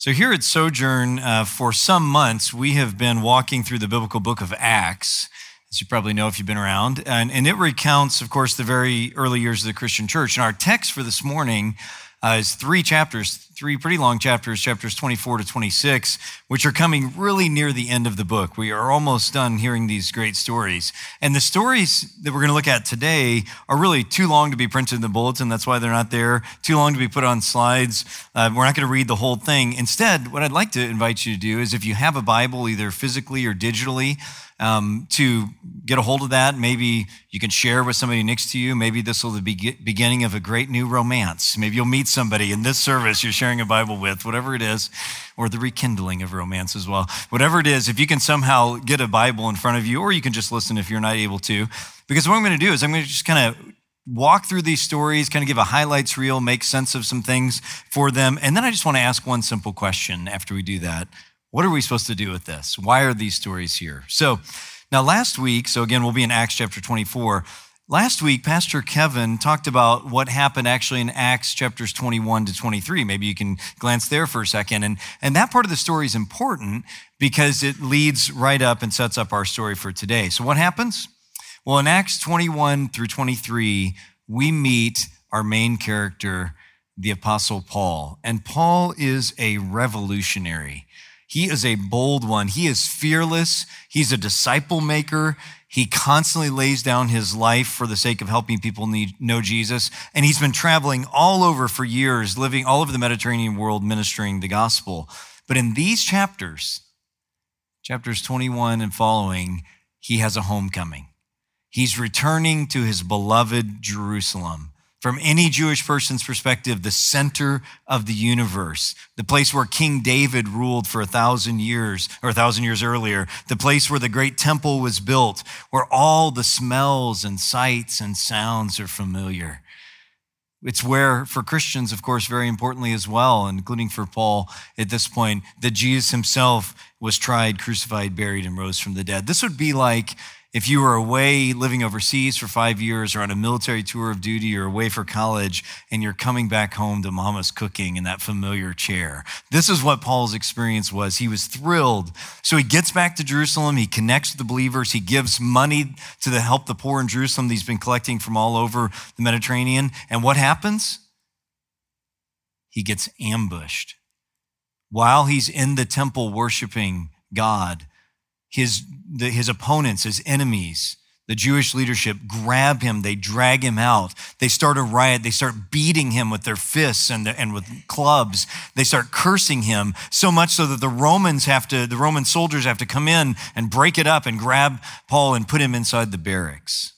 So, here at Sojourn, uh, for some months, we have been walking through the biblical book of Acts, as you probably know if you've been around. And, and it recounts, of course, the very early years of the Christian church. And our text for this morning uh, is three chapters, three pretty long chapters, chapters 24 to 26, which are coming really near the end of the book. We are almost done hearing these great stories. And the stories that we're going to look at today are really too long to be printed in the bulletin. That's why they're not there. Too long to be put on slides. Uh, we're not going to read the whole thing. Instead, what I'd like to invite you to do is if you have a Bible, either physically or digitally, um, to get a hold of that. Maybe you can share with somebody next to you. Maybe this will be the beginning of a great new romance. Maybe you'll meet somebody in this service you're sharing a Bible with, whatever it is, or the rekindling of romance as well. Whatever it is, if you can somehow get a Bible in front of you, or you can just listen if you're not able to. Because what I'm going to do is I'm going to just kind of walk through these stories, kind of give a highlights reel, make sense of some things for them. And then I just want to ask one simple question after we do that. What are we supposed to do with this? Why are these stories here? So, now last week, so again, we'll be in Acts chapter 24. Last week, Pastor Kevin talked about what happened actually in Acts chapters 21 to 23. Maybe you can glance there for a second. And, and that part of the story is important because it leads right up and sets up our story for today. So, what happens? Well, in Acts 21 through 23, we meet our main character, the Apostle Paul. And Paul is a revolutionary. He is a bold one. He is fearless. He's a disciple maker. He constantly lays down his life for the sake of helping people need, know Jesus. And he's been traveling all over for years, living all over the Mediterranean world, ministering the gospel. But in these chapters, chapters 21 and following, he has a homecoming. He's returning to his beloved Jerusalem from any Jewish person's perspective, the center of the universe, the place where King David ruled for a thousand years or a thousand years earlier, the place where the great temple was built, where all the smells and sights and sounds are familiar. It's where, for Christians, of course, very importantly as well, including for Paul at this point, that Jesus himself was tried, crucified, buried, and rose from the dead. This would be like if you were away living overseas for five years or on a military tour of duty or away for college and you're coming back home to mama's cooking in that familiar chair. This is what Paul's experience was. He was thrilled. So he gets back to Jerusalem. He connects with the believers. He gives money to the help the poor in Jerusalem that he's been collecting from all over the Mediterranean. And what happens? He gets ambushed. While he's in the temple worshiping God, his, the, his opponents, his enemies, the Jewish leadership grab him, they drag him out. They start a riot. They start beating him with their fists and, the, and with clubs. They start cursing him so much so that the Romans have to, the Roman soldiers have to come in and break it up and grab Paul and put him inside the barracks.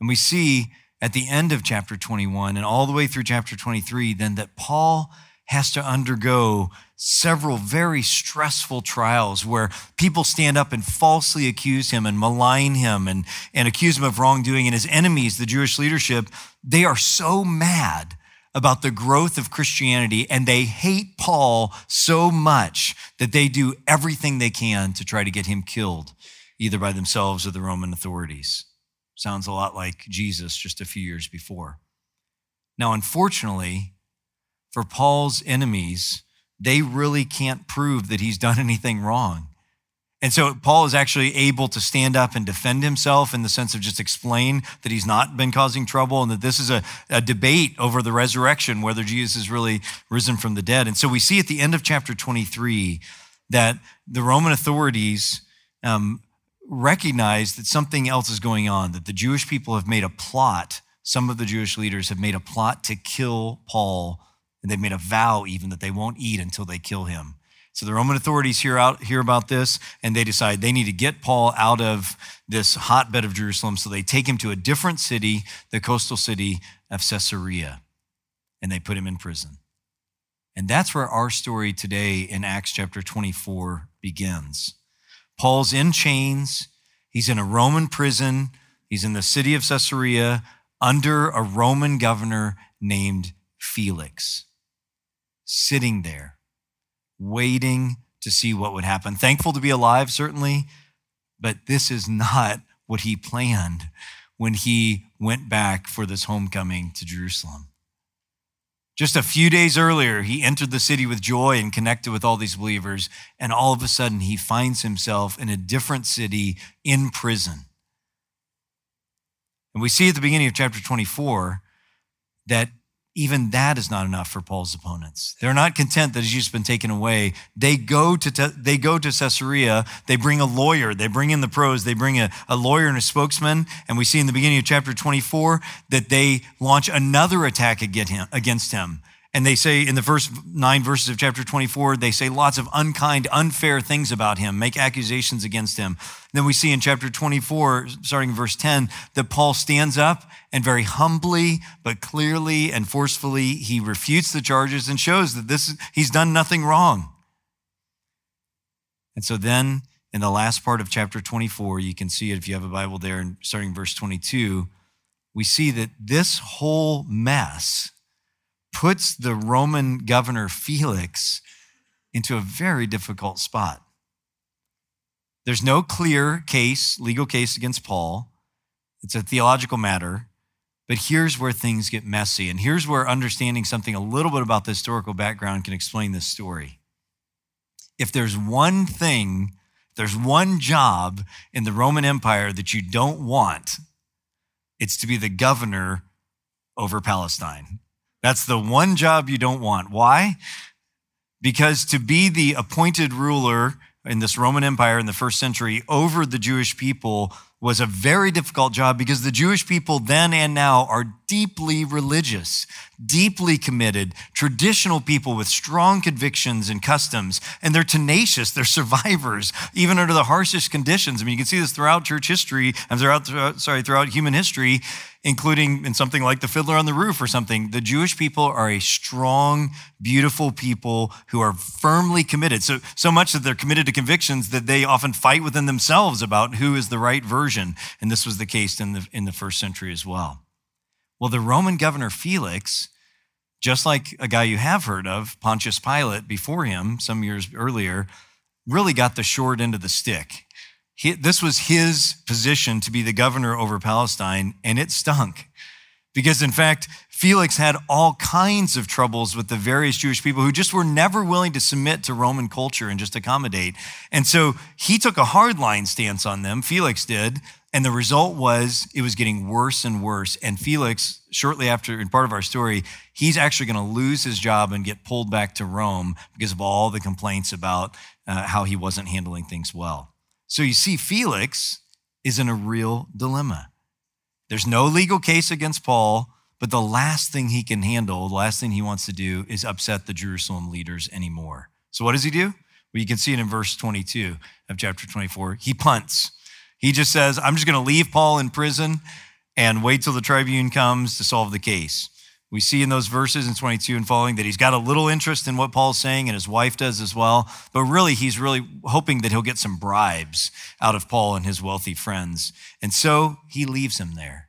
And we see at the end of chapter 21 and all the way through chapter 23 then that Paul has to undergo several very stressful trials where people stand up and falsely accuse him and malign him and, and accuse him of wrongdoing. And his enemies, the Jewish leadership, they are so mad about the growth of Christianity and they hate Paul so much that they do everything they can to try to get him killed, either by themselves or the Roman authorities. Sounds a lot like Jesus just a few years before. Now, unfortunately, for Paul's enemies, they really can't prove that he's done anything wrong. And so Paul is actually able to stand up and defend himself in the sense of just explain that he's not been causing trouble and that this is a, a, debate over the resurrection, whether Jesus is really risen from the dead. And so we see at the end of chapter 23 that the Roman authorities um, recognize that something else is going on, that the Jewish people have made a plot, some of the Jewish leaders have made a plot to kill Paul and they've made a vow even that they won't eat until they kill him. So the Roman authorities hear out hear about this, and they decide they need to get Paul out of this hotbed of Jerusalem. So they take him to a different city, the coastal city of Caesarea, and they put him in prison. And that's where our story today in Acts chapter 24 begins. Paul's in chains. He's in a Roman prison. He's in the city of Caesarea under a Roman governor named Felix sitting there, waiting to see what would happen. Thankful to be alive, certainly, but this is not what he planned when he went back for this homecoming to Jerusalem. Just a few days earlier, he entered the city with joy and connected with all these believers. And all of a sudden, he finds himself in a different city in prison. And we see at the beginning of chapter 24 that even that is not enough for Paul's opponents. They're not content that he's just been taken away. They go to, they go to Caesarea. They bring a lawyer. They bring in the pros. They bring a, a lawyer and a spokesman. And we see in the beginning of chapter 24 that they launch another attack against him. And they say in the first nine verses of chapter 24, they say lots of unkind, unfair things about him, make accusations against him. Then we see in chapter 24, starting in verse 10, that Paul stands up and very humbly, but clearly and forcefully, he refutes the charges and shows that this he's done nothing wrong. And so then in the last part of chapter 24, you can see it if you have a Bible there, and starting verse 22, we see that this whole mess puts the Roman governor Felix into a very difficult spot. There's no clear case, legal case against Paul. It's a theological matter. But here's where things get messy. And here's where understanding something a little bit about the historical background can explain this story. If there's one thing, there's one job in the Roman Empire that you don't want, it's to be the governor over Palestine. That's the one job you don't want. Why? Because to be the appointed ruler in this Roman Empire in the first century over the Jewish people was a very difficult job because the Jewish people then and now are deeply religious, deeply committed, traditional people with strong convictions and customs, and they're tenacious, they're survivors, even under the harshest conditions. I mean, you can see this throughout church history, and throughout, sorry, throughout human history including in something like the Fiddler on the Roof or something. The Jewish people are a strong, beautiful people who are firmly committed. So, so much that they're committed to convictions that they often fight within themselves about who is the right version. And this was the case in the, in the first century as well. Well, the Roman governor Felix, just like a guy you have heard of, Pontius Pilate, before him, some years earlier, really got the short end of the stick. He, this was his position to be the governor over Palestine, and it stunk. Because in fact, Felix had all kinds of troubles with the various Jewish people who just were never willing to submit to Roman culture and just accommodate. And so he took a hardline stance on them, Felix did, and the result was it was getting worse and worse. And Felix, shortly after, in part of our story, he's actually going to lose his job and get pulled back to Rome because of all the complaints about uh, how he wasn't handling things well. So you see, Felix is in a real dilemma. There's no legal case against Paul, but the last thing he can handle, the last thing he wants to do is upset the Jerusalem leaders anymore. So what does he do? Well, you can see it in verse 22 of chapter 24. He punts. He just says, I'm just going to leave Paul in prison and wait till the tribune comes to solve the case. We see in those verses in 22 and following that he's got a little interest in what Paul's saying, and his wife does as well. But really, he's really hoping that he'll get some bribes out of Paul and his wealthy friends. And so he leaves him there.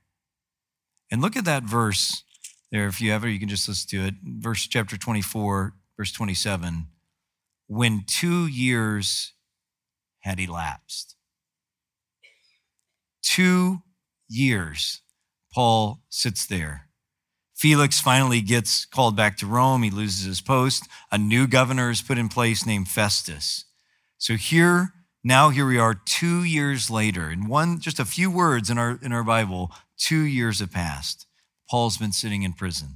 And look at that verse there. If you ever, you can just listen to it. Verse chapter 24, verse 27. When two years had elapsed, two years, Paul sits there Felix finally gets called back to Rome. He loses his post. A new governor is put in place named Festus. So here, now here we are two years later. In one, just a few words in our, in our Bible, two years have passed. Paul's been sitting in prison.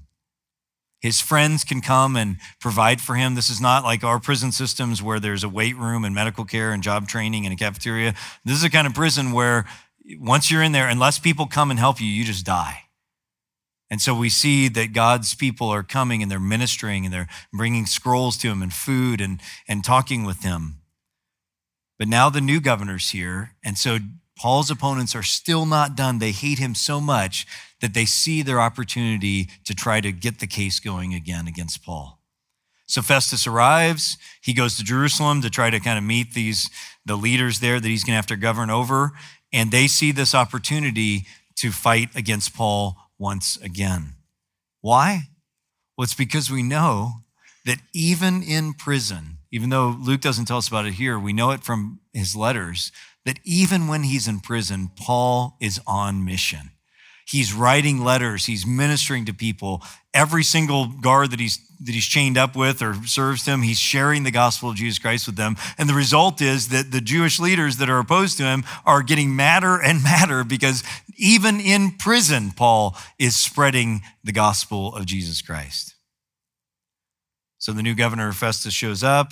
His friends can come and provide for him. This is not like our prison systems where there's a weight room and medical care and job training and a cafeteria. This is a kind of prison where once you're in there, unless people come and help you, you just die. And so we see that God's people are coming and they're ministering and they're bringing scrolls to him and food and, and talking with him. But now the new governor's here. And so Paul's opponents are still not done. They hate him so much that they see their opportunity to try to get the case going again against Paul. So Festus arrives. He goes to Jerusalem to try to kind of meet these, the leaders there that he's going to have to govern over. And they see this opportunity to fight against Paul once again. Why? Well, it's because we know that even in prison, even though Luke doesn't tell us about it here, we know it from his letters that even when he's in prison, Paul is on mission. He's writing letters. He's ministering to people. Every single guard that he's that he's chained up with or serves him, he's sharing the gospel of Jesus Christ with them. And the result is that the Jewish leaders that are opposed to him are getting madder and madder because even in prison, Paul is spreading the gospel of Jesus Christ. So the new governor Festus shows up.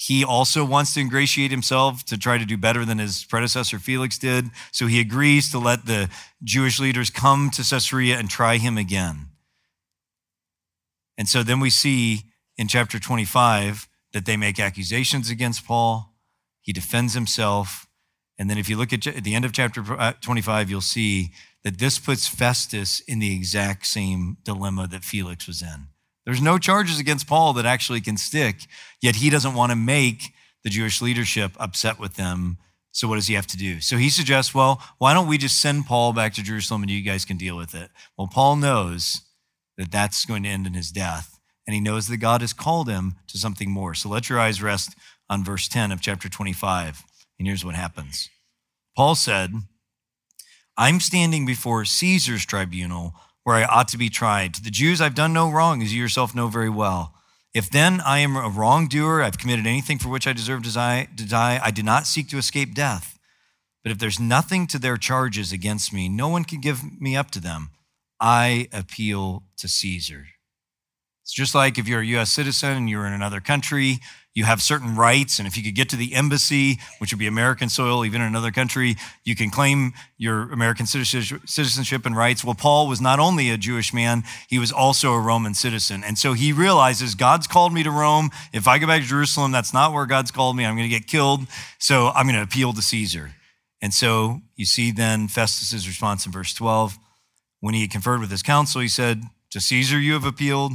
He also wants to ingratiate himself to try to do better than his predecessor Felix did. So he agrees to let the Jewish leaders come to Caesarea and try him again. And so then we see in chapter 25 that they make accusations against Paul. He defends himself. And then if you look at the end of chapter uh, 25, you'll see that this puts Festus in the exact same dilemma that Felix was in. There's no charges against Paul that actually can stick, yet he doesn't want to make the Jewish leadership upset with them. So what does he have to do? So he suggests, well, why don't we just send Paul back to Jerusalem and you guys can deal with it? Well, Paul knows that that's going to end in his death, and he knows that God has called him to something more. So let your eyes rest on verse 10 of chapter 25. And here's what happens. Paul said, I'm standing before Caesar's tribunal where I ought to be tried. To the Jews, I've done no wrong, as you yourself know very well. If then I am a wrongdoer, I've committed anything for which I deserve to die, I did not seek to escape death. But if there's nothing to their charges against me, no one can give me up to them. I appeal to Caesar. It's just like if you're a US citizen and you're in another country, you have certain rights. And if you could get to the embassy, which would be American soil, even in another country, you can claim your American citizenship and rights. Well, Paul was not only a Jewish man, he was also a Roman citizen. And so he realizes God's called me to Rome. If I go back to Jerusalem, that's not where God's called me. I'm going to get killed. So I'm going to appeal to Caesar. And so you see then Festus's response in verse 12. When he had conferred with his council, he said, To Caesar you have appealed,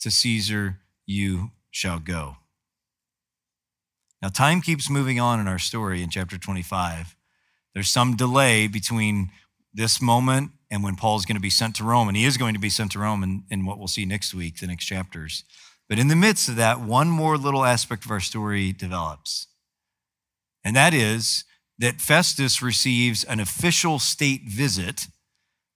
to Caesar you shall go. Now, time keeps moving on in our story in chapter 25. There's some delay between this moment and when Paul's going to be sent to Rome, and he is going to be sent to Rome in, in what we'll see next week, the next chapters. But in the midst of that, one more little aspect of our story develops. And that is that Festus receives an official state visit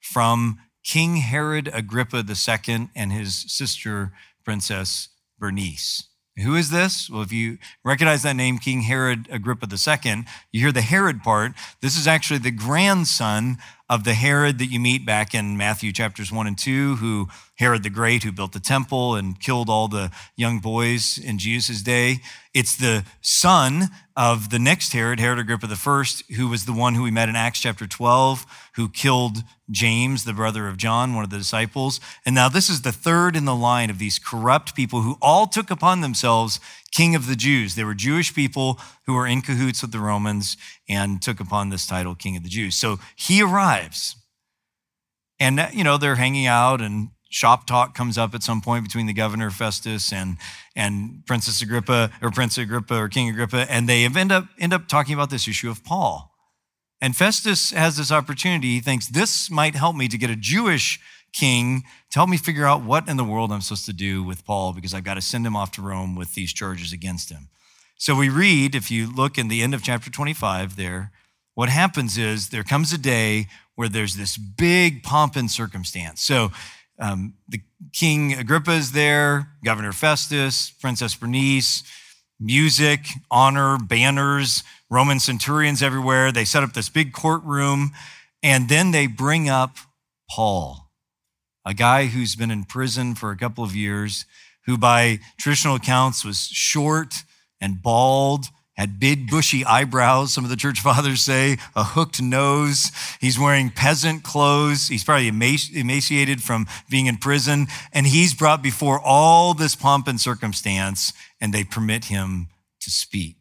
from King Herod Agrippa II and his sister, Princess Bernice. Who is this? Well, if you recognize that name, King Herod Agrippa II, you hear the Herod part. This is actually the grandson of the Herod that you meet back in Matthew chapters 1 and 2, who Herod the Great, who built the temple and killed all the young boys in Jesus' day. It's the son of the next Herod, Herod Agrippa I, who was the one who we met in Acts chapter 12, who killed James, the brother of John, one of the disciples. And now this is the third in the line of these corrupt people who all took upon themselves king of the Jews. They were Jewish people who were in cahoots with the Romans and took upon this title, king of the Jews. So he arrives. And, uh, you know, they're hanging out and shop talk comes up at some point between the governor Festus and, and Princess Agrippa or Prince Agrippa or King Agrippa. And they end up, end up talking about this issue of Paul. And Festus has this opportunity. He thinks this might help me to get a Jewish king to help me figure out what in the world I'm supposed to do with Paul because I've got to send him off to Rome with these charges against him. So we read, if you look in the end of chapter 25 there, what happens is there comes a day where there's this big pomp and circumstance. So um, the King Agrippa is there, Governor Festus, Princess Bernice, music, honor, banners, Roman centurions everywhere. They set up this big courtroom, and then they bring up Paul a guy who's been in prison for a couple of years, who by traditional accounts was short and bald, had big bushy eyebrows, some of the church fathers say, a hooked nose. He's wearing peasant clothes. He's probably emaciated from being in prison. And he's brought before all this pomp and circumstance, and they permit him to speak.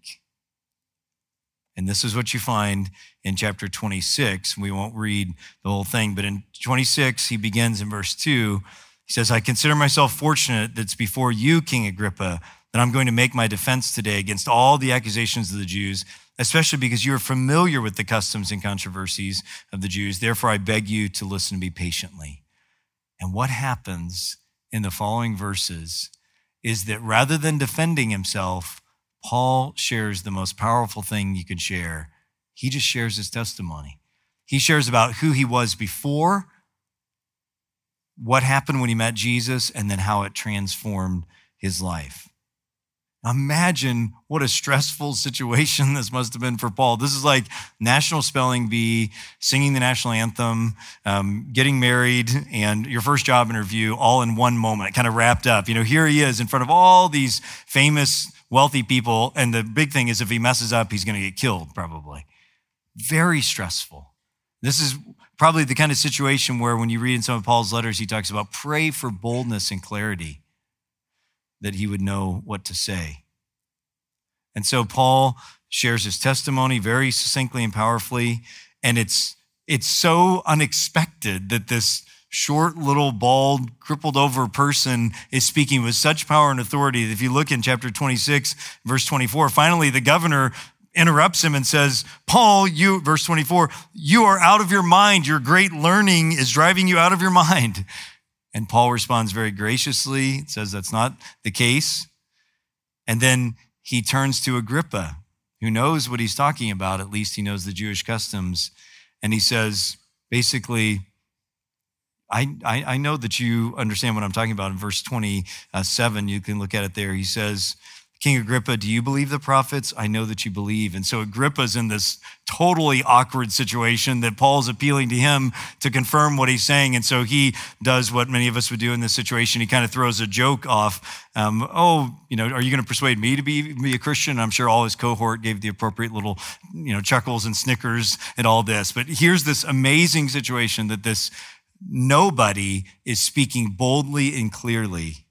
And this is what you find in chapter 26. We won't read the whole thing, but in 26, he begins in verse 2. He says, I consider myself fortunate that it's before you, King Agrippa, that I'm going to make my defense today against all the accusations of the Jews, especially because you are familiar with the customs and controversies of the Jews. Therefore, I beg you to listen to me patiently. And what happens in the following verses is that rather than defending himself, Paul shares the most powerful thing you can share. He just shares his testimony. He shares about who he was before what happened when he met Jesus and then how it transformed his life. Imagine what a stressful situation this must have been for Paul. This is like National Spelling Bee, singing the national anthem, um, getting married, and your first job interview all in one moment, kind of wrapped up. You know, here he is in front of all these famous, wealthy people. And the big thing is, if he messes up, he's going to get killed, probably. Very stressful. This is probably the kind of situation where, when you read in some of Paul's letters, he talks about pray for boldness and clarity that he would know what to say. And so Paul shares his testimony very succinctly and powerfully. And it's, it's so unexpected that this short, little, bald, crippled over person is speaking with such power and authority if you look in chapter 26, verse 24, finally the governor interrupts him and says, Paul, you, verse 24, you are out of your mind. Your great learning is driving you out of your mind. And Paul responds very graciously, says that's not the case. And then he turns to Agrippa, who knows what he's talking about. At least he knows the Jewish customs. And he says, basically, I, I, I know that you understand what I'm talking about. In verse 27, you can look at it there. He says, King Agrippa, do you believe the prophets? I know that you believe. And so Agrippa's in this totally awkward situation that Paul's appealing to him to confirm what he's saying. And so he does what many of us would do in this situation. He kind of throws a joke off. Um, oh, you know, are you going to persuade me to be, be a Christian? I'm sure all his cohort gave the appropriate little, you know, chuckles and snickers at all this. But here's this amazing situation that this nobody is speaking boldly and clearly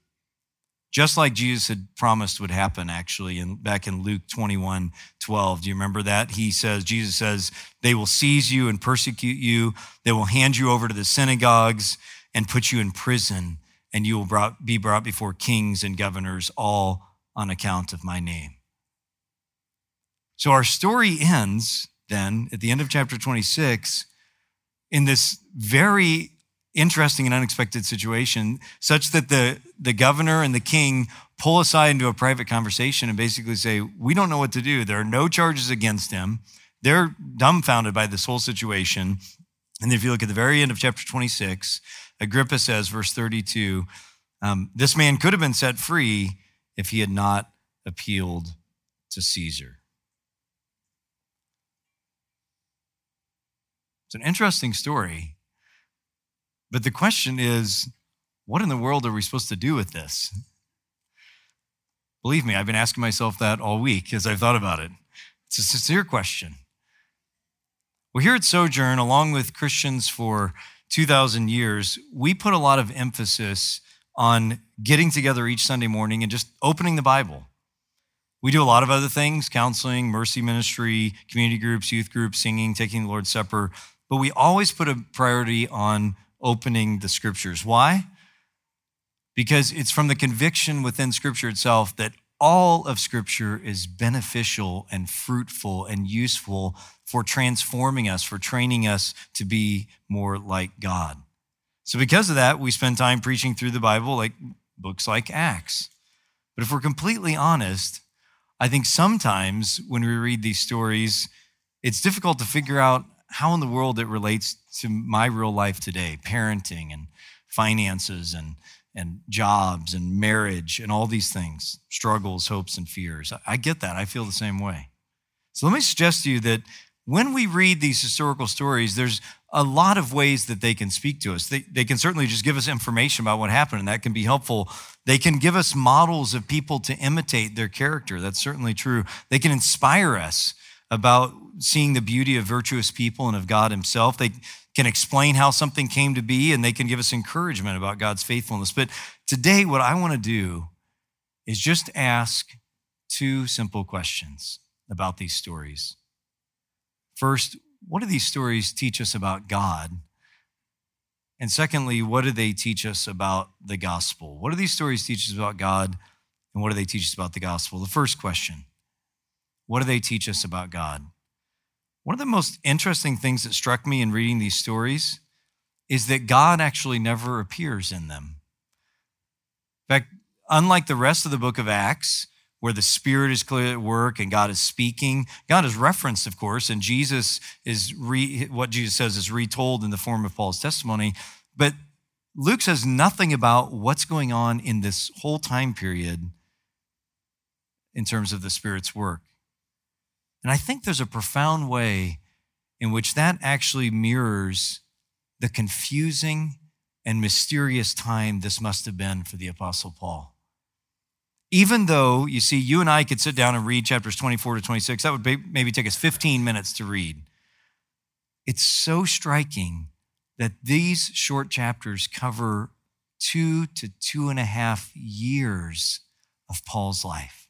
just like Jesus had promised would happen, actually, in, back in Luke 21 12. Do you remember that? He says, Jesus says, they will seize you and persecute you. They will hand you over to the synagogues and put you in prison, and you will brought, be brought before kings and governors, all on account of my name. So our story ends then at the end of chapter 26 in this very interesting and unexpected situation, such that the, the governor and the king pull aside into a private conversation and basically say, We don't know what to do. There are no charges against him. They're dumbfounded by this whole situation. And if you look at the very end of chapter 26, Agrippa says, verse 32, um, this man could have been set free if he had not appealed to Caesar. It's an interesting story. But the question is, what in the world are we supposed to do with this? Believe me, I've been asking myself that all week as I've thought about it. It's a sincere question. Well, here at Sojourn, along with Christians for 2,000 years, we put a lot of emphasis on getting together each Sunday morning and just opening the Bible. We do a lot of other things counseling, mercy ministry, community groups, youth groups, singing, taking the Lord's Supper, but we always put a priority on opening the scriptures. Why? Because it's from the conviction within scripture itself that all of scripture is beneficial and fruitful and useful for transforming us, for training us to be more like God. So, because of that, we spend time preaching through the Bible, like books like Acts. But if we're completely honest, I think sometimes when we read these stories, it's difficult to figure out how in the world it relates to my real life today parenting and finances and, and jobs and marriage and all these things struggles, hopes, and fears. I get that. I feel the same way. So let me suggest to you that when we read these historical stories, there's a lot of ways that they can speak to us. They, they can certainly just give us information about what happened, and that can be helpful. They can give us models of people to imitate their character. That's certainly true. They can inspire us about seeing the beauty of virtuous people and of God Himself. They can explain how something came to be and they can give us encouragement about God's faithfulness. But today, what I want to do is just ask two simple questions about these stories. First, what do these stories teach us about God? And secondly, what do they teach us about the gospel? What do these stories teach us about God? And what do they teach us about the gospel? The first question what do they teach us about God? One of the most interesting things that struck me in reading these stories is that God actually never appears in them. In fact, unlike the rest of the book of Acts, where the Spirit is clearly at work and God is speaking. God is referenced, of course, and Jesus is re, what Jesus says is retold in the form of Paul's testimony. But Luke says nothing about what's going on in this whole time period in terms of the Spirit's work. And I think there's a profound way in which that actually mirrors the confusing and mysterious time this must have been for the Apostle Paul. Even though, you see, you and I could sit down and read chapters 24 to 26, that would maybe take us 15 minutes to read. It's so striking that these short chapters cover two to two and a half years of Paul's life.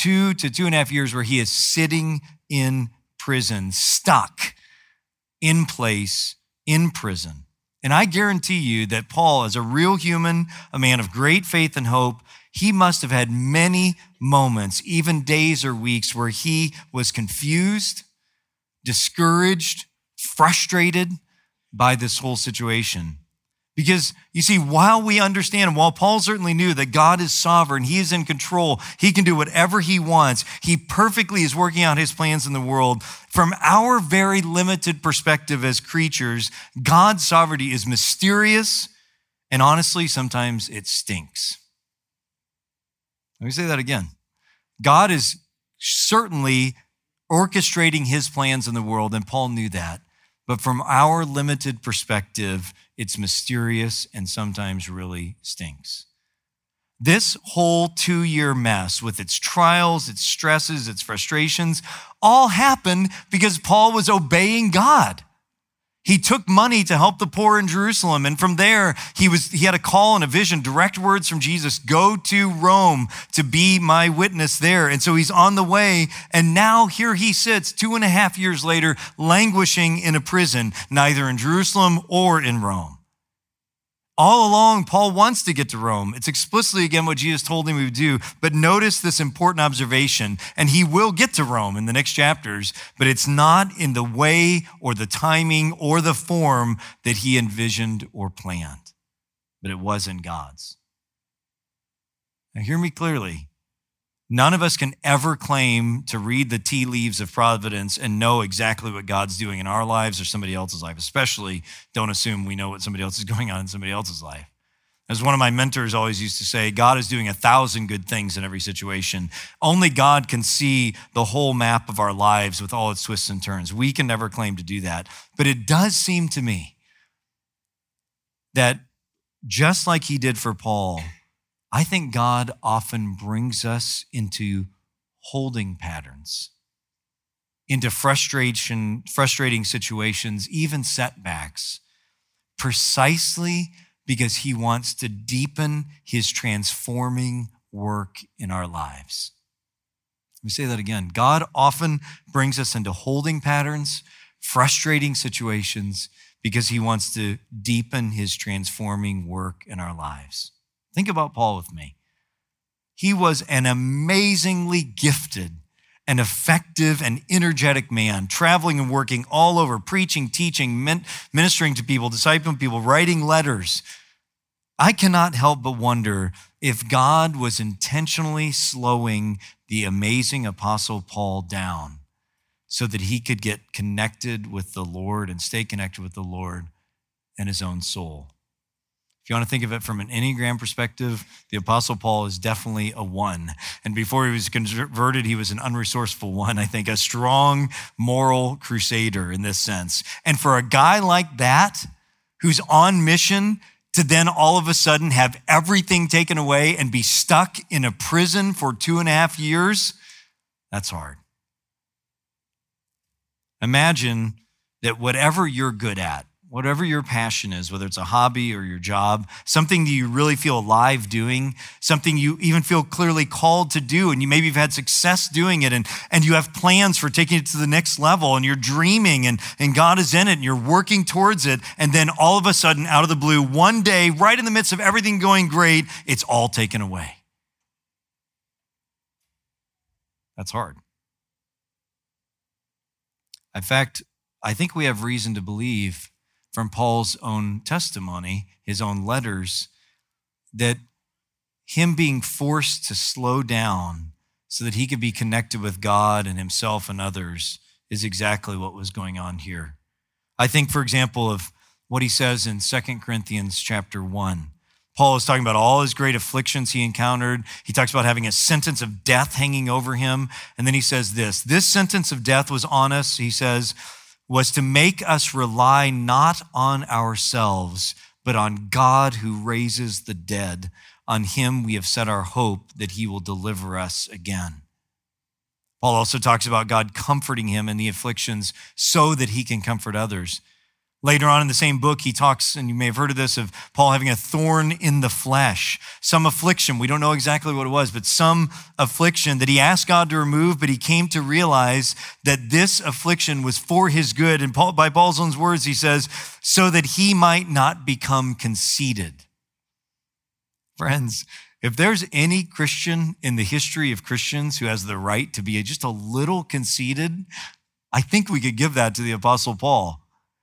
Two to two and a half years where he is sitting in prison, stuck in place in prison. And I guarantee you that Paul, as a real human, a man of great faith and hope, he must have had many moments, even days or weeks, where he was confused, discouraged, frustrated by this whole situation. Because you see, while we understand, and while Paul certainly knew that God is sovereign, he is in control, he can do whatever he wants, he perfectly is working out his plans in the world. From our very limited perspective as creatures, God's sovereignty is mysterious, and honestly, sometimes it stinks. Let me say that again. God is certainly orchestrating his plans in the world, and Paul knew that. But from our limited perspective, it's mysterious and sometimes really stinks. This whole two year mess with its trials, its stresses, its frustrations, all happened because Paul was obeying God. He took money to help the poor in Jerusalem. And from there, he, was, he had a call and a vision, direct words from Jesus go to Rome to be my witness there. And so he's on the way. And now here he sits, two and a half years later, languishing in a prison, neither in Jerusalem or in Rome. All along, Paul wants to get to Rome. It's explicitly again what Jesus told him he would do. But notice this important observation, and he will get to Rome in the next chapters, but it's not in the way or the timing or the form that he envisioned or planned, but it was in God's. Now, hear me clearly. None of us can ever claim to read the tea leaves of providence and know exactly what God's doing in our lives or somebody else's life. Especially, don't assume we know what somebody else is going on in somebody else's life. As one of my mentors always used to say, God is doing a thousand good things in every situation. Only God can see the whole map of our lives with all its twists and turns. We can never claim to do that. But it does seem to me that just like he did for Paul, I think God often brings us into holding patterns, into frustration, frustrating situations, even setbacks, precisely because he wants to deepen his transforming work in our lives. Let me say that again. God often brings us into holding patterns, frustrating situations, because he wants to deepen his transforming work in our lives. Think about Paul with me. He was an amazingly gifted and effective and energetic man, traveling and working all over, preaching, teaching, ministering to people, discipling people, writing letters. I cannot help but wonder if God was intentionally slowing the amazing Apostle Paul down so that he could get connected with the Lord and stay connected with the Lord and his own soul you want to think of it from an Enneagram perspective, the Apostle Paul is definitely a one. And before he was converted, he was an unresourceful one, I think, a strong moral crusader in this sense. And for a guy like that, who's on mission to then all of a sudden have everything taken away and be stuck in a prison for two and a half years, that's hard. Imagine that whatever you're good at, whatever your passion is, whether it's a hobby or your job, something that you really feel alive doing, something you even feel clearly called to do, and you maybe have had success doing it, and, and you have plans for taking it to the next level, and you're dreaming, and, and God is in it, and you're working towards it, and then all of a sudden, out of the blue, one day, right in the midst of everything going great, it's all taken away. That's hard. In fact, I think we have reason to believe from Paul's own testimony, his own letters, that him being forced to slow down so that he could be connected with God and himself and others is exactly what was going on here. I think, for example, of what he says in 2 Corinthians chapter 1. Paul is talking about all his great afflictions he encountered. He talks about having a sentence of death hanging over him. And then he says this this sentence of death was on us, he says, was to make us rely not on ourselves, but on God who raises the dead. On him we have set our hope that he will deliver us again. Paul also talks about God comforting him in the afflictions so that he can comfort others. Later on in the same book, he talks, and you may have heard of this, of Paul having a thorn in the flesh, some affliction. We don't know exactly what it was, but some affliction that he asked God to remove, but he came to realize that this affliction was for his good. And Paul, by Paul's own words, he says, so that he might not become conceited. Friends, if there's any Christian in the history of Christians who has the right to be just a little conceited, I think we could give that to the Apostle Paul.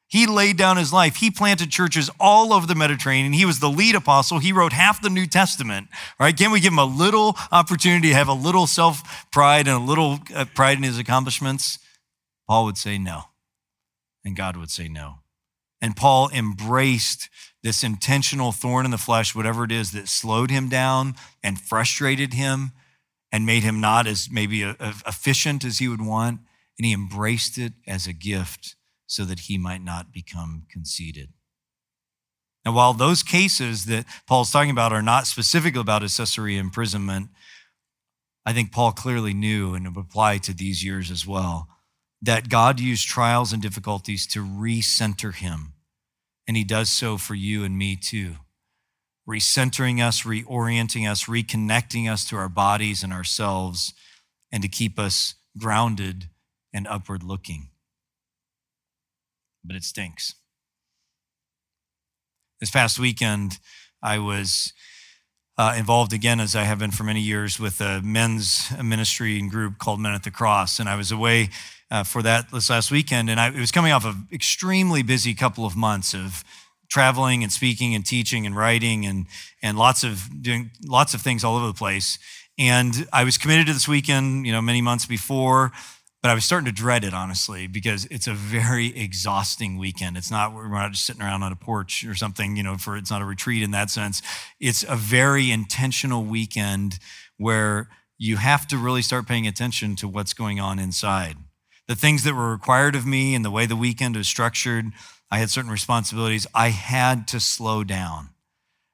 He laid down his life. He planted churches all over the Mediterranean. He was the lead apostle. He wrote half the New Testament. Right? Can we give him a little opportunity to have a little self pride and a little uh, pride in his accomplishments? Paul would say no. And God would say no. And Paul embraced this intentional thorn in the flesh, whatever it is that slowed him down and frustrated him and made him not as maybe efficient as he would want. And he embraced it as a gift so that he might not become conceited. Now, while those cases that Paul's talking about are not specific about Caesarea imprisonment, I think Paul clearly knew and would apply to these years as well that God used trials and difficulties to recenter him. And he does so for you and me too. Recentering us, reorienting us, reconnecting us to our bodies and ourselves, and to keep us grounded and upward looking but it stinks. This past weekend, I was uh, involved again, as I have been for many years, with a men's ministry and group called Men at the Cross. And I was away uh, for that this last weekend. And I, it was coming off an extremely busy couple of months of traveling and speaking and teaching and writing and, and lots of doing lots of things all over the place. And I was committed to this weekend, you know, many months before. But I was starting to dread it, honestly, because it's a very exhausting weekend. It's not, we're not just sitting around on a porch or something, you know, for it's not a retreat in that sense. It's a very intentional weekend where you have to really start paying attention to what's going on inside. The things that were required of me and the way the weekend was structured, I had certain responsibilities. I had to slow down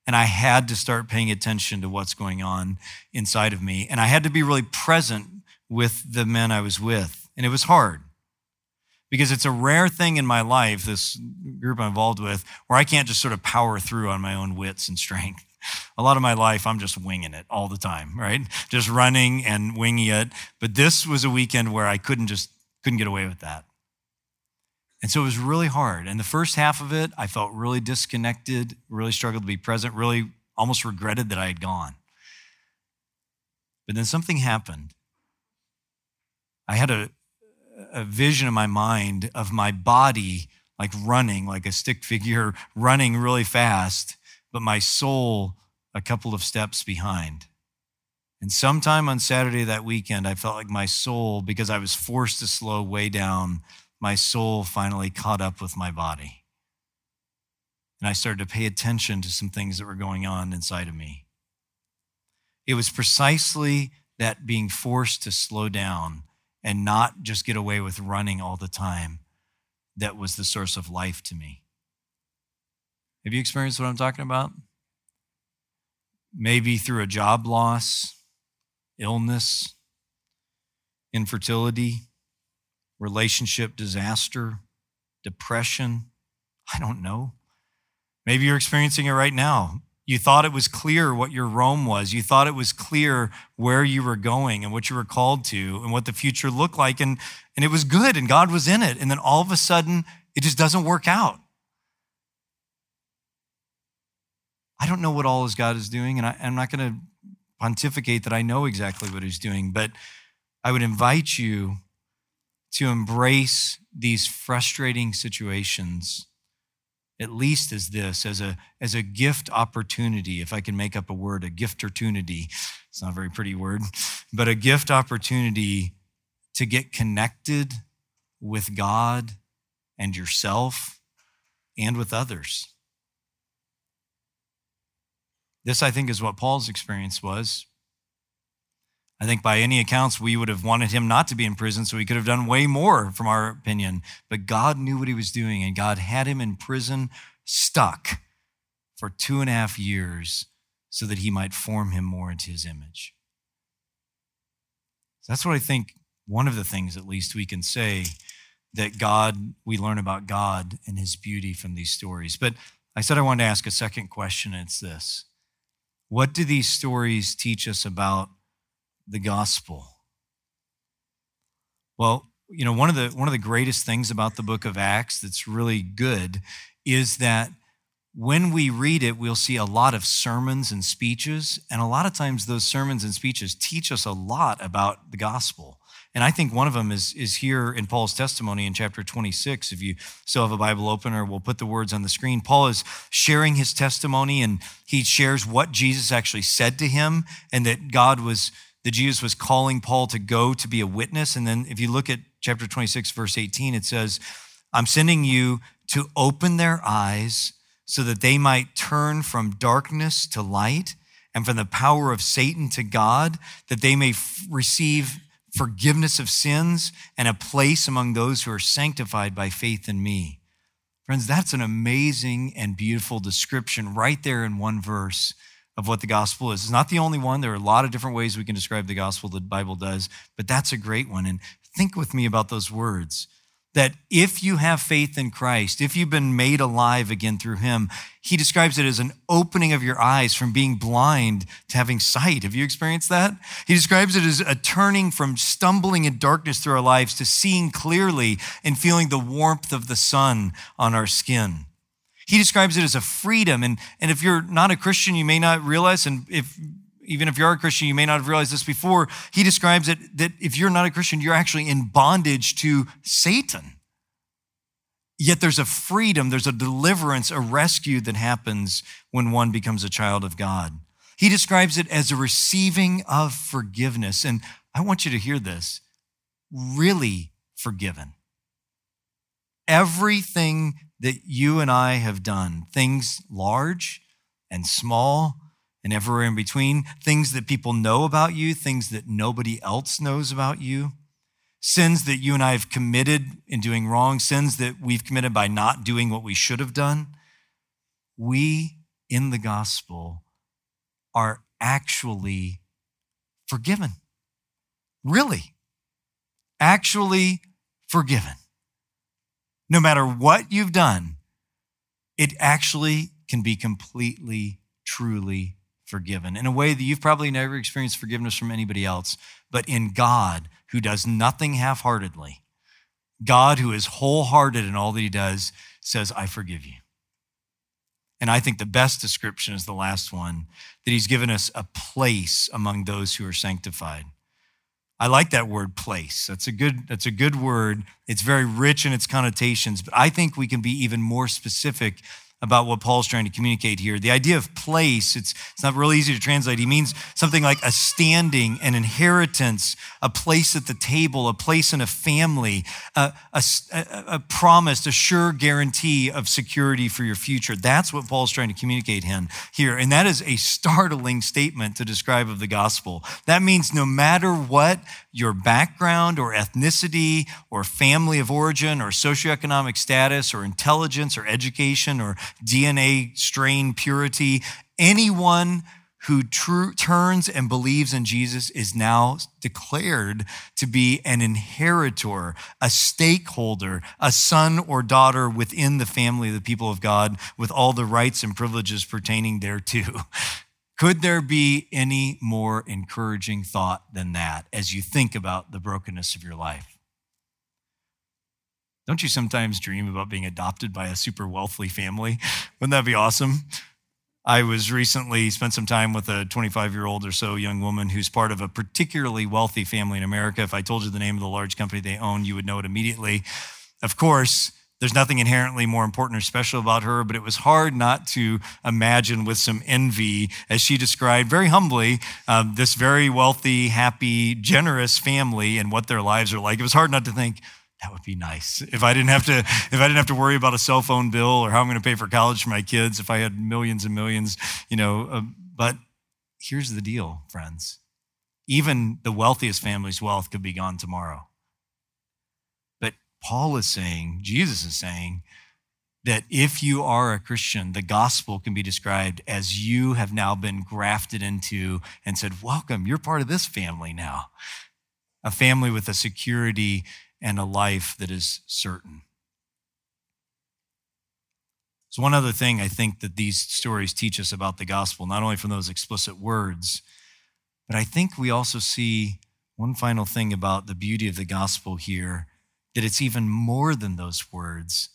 and I had to start paying attention to what's going on inside of me. And I had to be really present with the men I was with. And it was hard because it's a rare thing in my life, this group I'm involved with, where I can't just sort of power through on my own wits and strength. A lot of my life, I'm just winging it all the time, right? Just running and winging it. But this was a weekend where I couldn't just, couldn't get away with that. And so it was really hard. And the first half of it, I felt really disconnected, really struggled to be present, really almost regretted that I had gone. But then something happened. I had a, a vision in my mind of my body like running, like a stick figure running really fast, but my soul a couple of steps behind. And sometime on Saturday that weekend, I felt like my soul, because I was forced to slow way down, my soul finally caught up with my body. And I started to pay attention to some things that were going on inside of me. It was precisely that being forced to slow down and not just get away with running all the time that was the source of life to me. Have you experienced what I'm talking about? Maybe through a job loss, illness, infertility, relationship disaster, depression. I don't know. Maybe you're experiencing it right now. You thought it was clear what your Rome was. You thought it was clear where you were going and what you were called to and what the future looked like. And, and it was good and God was in it. And then all of a sudden, it just doesn't work out. I don't know what all is God is doing, and I, I'm not going to pontificate that I know exactly what He's doing, but I would invite you to embrace these frustrating situations at least as this, as a, as a gift opportunity, if I can make up a word, a gift opportunity. It's not a very pretty word, but a gift opportunity to get connected with God and yourself and with others. This, I think, is what Paul's experience was. I think by any accounts, we would have wanted him not to be in prison, so he could have done way more, from our opinion. But God knew what he was doing, and God had him in prison, stuck for two and a half years, so that he might form him more into his image. So that's what I think, one of the things at least we can say that God, we learn about God and his beauty from these stories. But I said I wanted to ask a second question, and it's this What do these stories teach us about the gospel? Well, you know, one of the one of the greatest things about the book of Acts that's really good is that when we read it, we'll see a lot of sermons and speeches, and a lot of times those sermons and speeches teach us a lot about the gospel. And I think one of them is, is here in Paul's testimony in chapter 26. If you still have a Bible opener, we'll put the words on the screen. Paul is sharing his testimony and he shares what Jesus actually said to him and that God was, that Jesus was calling Paul to go to be a witness. And then if you look at chapter 26, verse 18, it says, I'm sending you to open their eyes so that they might turn from darkness to light and from the power of Satan to God, that they may f- receive forgiveness of sins, and a place among those who are sanctified by faith in me. Friends, that's an amazing and beautiful description right there in one verse of what the gospel is. It's not the only one. There are a lot of different ways we can describe the gospel, the Bible does, but that's a great one. And think with me about those words that if you have faith in Christ, if you've been made alive again through him, he describes it as an opening of your eyes from being blind to having sight. Have you experienced that? He describes it as a turning from stumbling in darkness through our lives to seeing clearly and feeling the warmth of the sun on our skin. He describes it as a freedom. And, and if you're not a Christian, you may not realize, and if even if you are a Christian, you may not have realized this before. He describes it that if you're not a Christian, you're actually in bondage to Satan. Yet there's a freedom, there's a deliverance, a rescue that happens when one becomes a child of God. He describes it as a receiving of forgiveness. And I want you to hear this really forgiven. Everything that you and I have done, things large and small, and everywhere in between, things that people know about you, things that nobody else knows about you, sins that you and I have committed in doing wrong, sins that we've committed by not doing what we should have done. We in the gospel are actually forgiven. Really, actually forgiven. No matter what you've done, it actually can be completely, truly forgiven in a way that you've probably never experienced forgiveness from anybody else, but in God who does nothing half heartedly. God who is wholehearted in all that he does says, I forgive you. And I think the best description is the last one that he's given us a place among those who are sanctified. I like that word place. That's a good that's a good word. It's very rich in its connotations, but I think we can be even more specific about what Paul's trying to communicate here. The idea of place, it's, it's not really easy to translate. He means something like a standing, an inheritance, a place at the table, a place in a family, a, a, a promise, a sure guarantee of security for your future. That's what Paul's trying to communicate here. And that is a startling statement to describe of the gospel. That means no matter what your background or ethnicity or family of origin or socioeconomic status or intelligence or education or DNA strain purity. Anyone who true, turns and believes in Jesus is now declared to be an inheritor, a stakeholder, a son or daughter within the family of the people of God with all the rights and privileges pertaining thereto. Could there be any more encouraging thought than that as you think about the brokenness of your life? Don't you sometimes dream about being adopted by a super wealthy family? Wouldn't that be awesome? I was recently spent some time with a 25 year old or so young woman who's part of a particularly wealthy family in America. If I told you the name of the large company they own, you would know it immediately. Of course, there's nothing inherently more important or special about her, but it was hard not to imagine with some envy, as she described very humbly, um, this very wealthy, happy, generous family and what their lives are like. It was hard not to think, That would be nice. If I didn't have to, if I didn't have to worry about a cell phone bill or how I'm going to pay for college for my kids, if I had millions and millions, you know. Uh, but here's the deal, friends. Even the wealthiest family's wealth could be gone tomorrow. But Paul is saying, Jesus is saying, that if you are a Christian, the gospel can be described as you have now been grafted into and said, Welcome, you're part of this family now. A family with a security and a life that is certain. So, one other thing I think that these stories teach us about the gospel, not only from those explicit words, but I think we also see one final thing about the beauty of the gospel here that it's even more than those words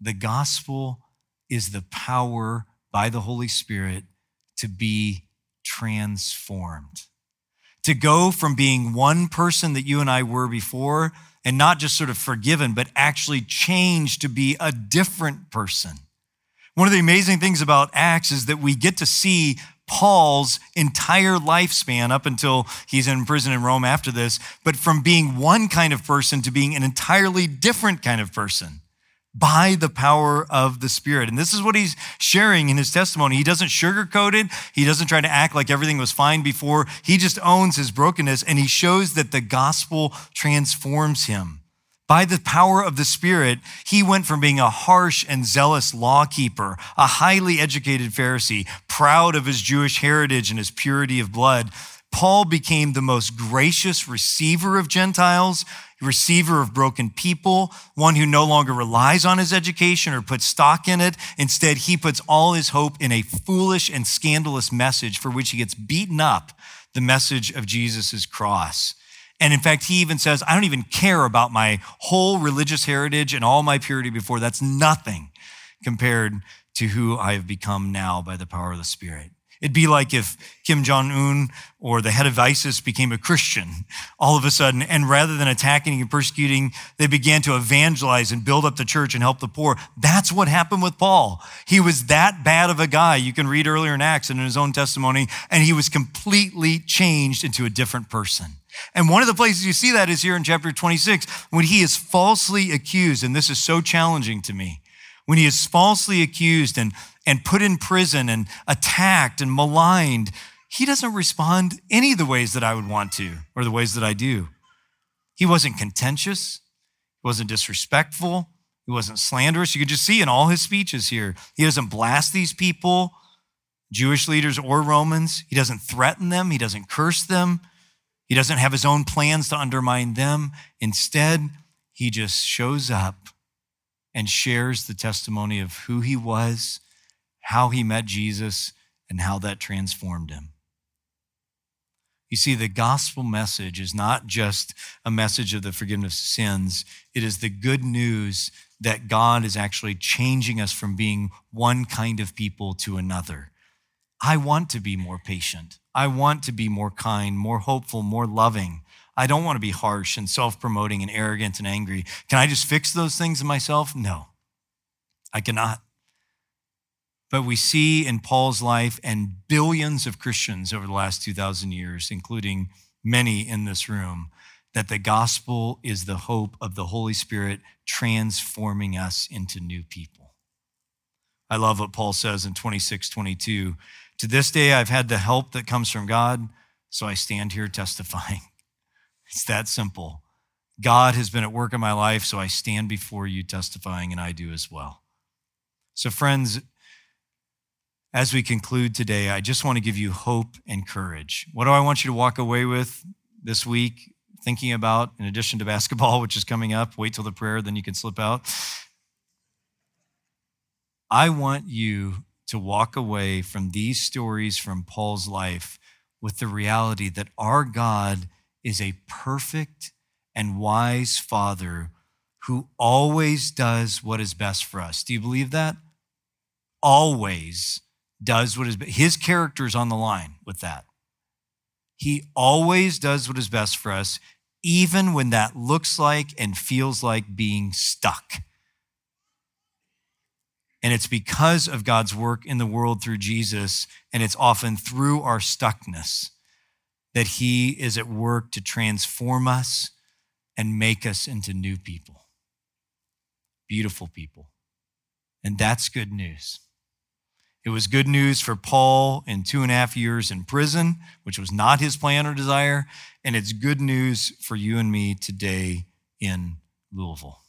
the gospel is the power by the Holy Spirit to be transformed. To go from being one person that you and I were before and not just sort of forgiven, but actually changed to be a different person. One of the amazing things about Acts is that we get to see Paul's entire lifespan up until he's in prison in Rome after this, but from being one kind of person to being an entirely different kind of person by the power of the Spirit. And this is what he's sharing in his testimony. He doesn't sugarcoat it, he doesn't try to act like everything was fine before. He just owns his brokenness and he shows that the gospel transforms him. By the power of the Spirit, he went from being a harsh and zealous lawkeeper, a highly educated Pharisee, proud of his Jewish heritage and his purity of blood. Paul became the most gracious receiver of Gentiles receiver of broken people, one who no longer relies on his education or puts stock in it. Instead, he puts all his hope in a foolish and scandalous message for which he gets beaten up the message of Jesus' cross. And in fact, he even says, I don't even care about my whole religious heritage and all my purity before. That's nothing compared to who I have become now by the power of the Spirit. It'd be like if Kim Jong un or the head of ISIS became a Christian all of a sudden, and rather than attacking and persecuting, they began to evangelize and build up the church and help the poor. That's what happened with Paul. He was that bad of a guy. You can read earlier in Acts and in his own testimony, and he was completely changed into a different person. And one of the places you see that is here in chapter 26, when he is falsely accused, and this is so challenging to me when he is falsely accused and, and put in prison and attacked and maligned, he doesn't respond any of the ways that I would want to or the ways that I do. He wasn't contentious, he wasn't disrespectful, he wasn't slanderous. You could just see in all his speeches here, he doesn't blast these people, Jewish leaders or Romans. He doesn't threaten them, he doesn't curse them, he doesn't have his own plans to undermine them. Instead, he just shows up and shares the testimony of who he was, how he met Jesus, and how that transformed him. You see, the gospel message is not just a message of the forgiveness of sins, it is the good news that God is actually changing us from being one kind of people to another. I want to be more patient. I want to be more kind, more hopeful, more loving. I don't want to be harsh and self promoting and arrogant and angry. Can I just fix those things in myself? No, I cannot. But we see in Paul's life and billions of Christians over the last 2,000 years, including many in this room, that the gospel is the hope of the Holy Spirit transforming us into new people. I love what Paul says in 26, 22. To this day, I've had the help that comes from God, so I stand here testifying. It's that simple. God has been at work in my life, so I stand before you testifying, and I do as well. So, friends, as we conclude today, I just want to give you hope and courage. What do I want you to walk away with this week, thinking about, in addition to basketball, which is coming up? Wait till the prayer, then you can slip out. I want you to walk away from these stories from Paul's life with the reality that our God is a perfect and wise Father who always does what is best for us. Do you believe that? Always does what is his character is on the line with that. He always does what is best for us, even when that looks like and feels like being stuck. And it's because of God's work in the world through Jesus, and it's often through our stuckness that He is at work to transform us and make us into new people. beautiful people. And that's good news. It was good news for Paul in two and a half years in prison, which was not his plan or desire. And it's good news for you and me today in Louisville.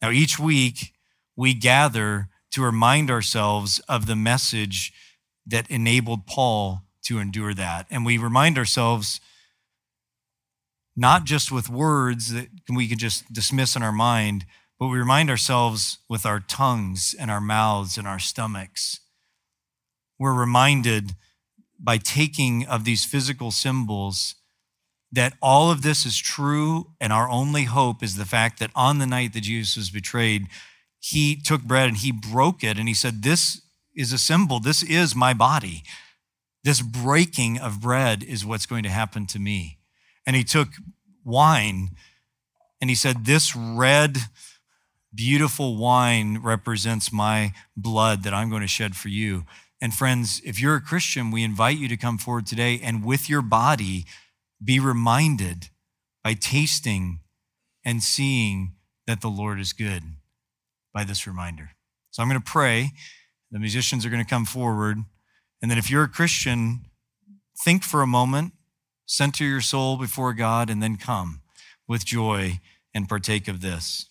Now, each week we gather to remind ourselves of the message that enabled Paul to endure that. And we remind ourselves not just with words that we can just dismiss in our mind, but we remind ourselves with our tongues and our mouths and our stomachs. We're reminded by taking of these physical symbols that all of this is true, and our only hope is the fact that on the night that Jesus was betrayed, he took bread and he broke it and he said, This is a symbol. This is my body. This breaking of bread is what's going to happen to me. And he took wine and he said, This red, beautiful wine represents my blood that I'm going to shed for you. And friends, if you're a Christian, we invite you to come forward today and with your body be reminded by tasting and seeing that the Lord is good by this reminder. So I'm going to pray. The musicians are going to come forward. And then if you're a Christian, think for a moment, center your soul before God, and then come with joy and partake of this.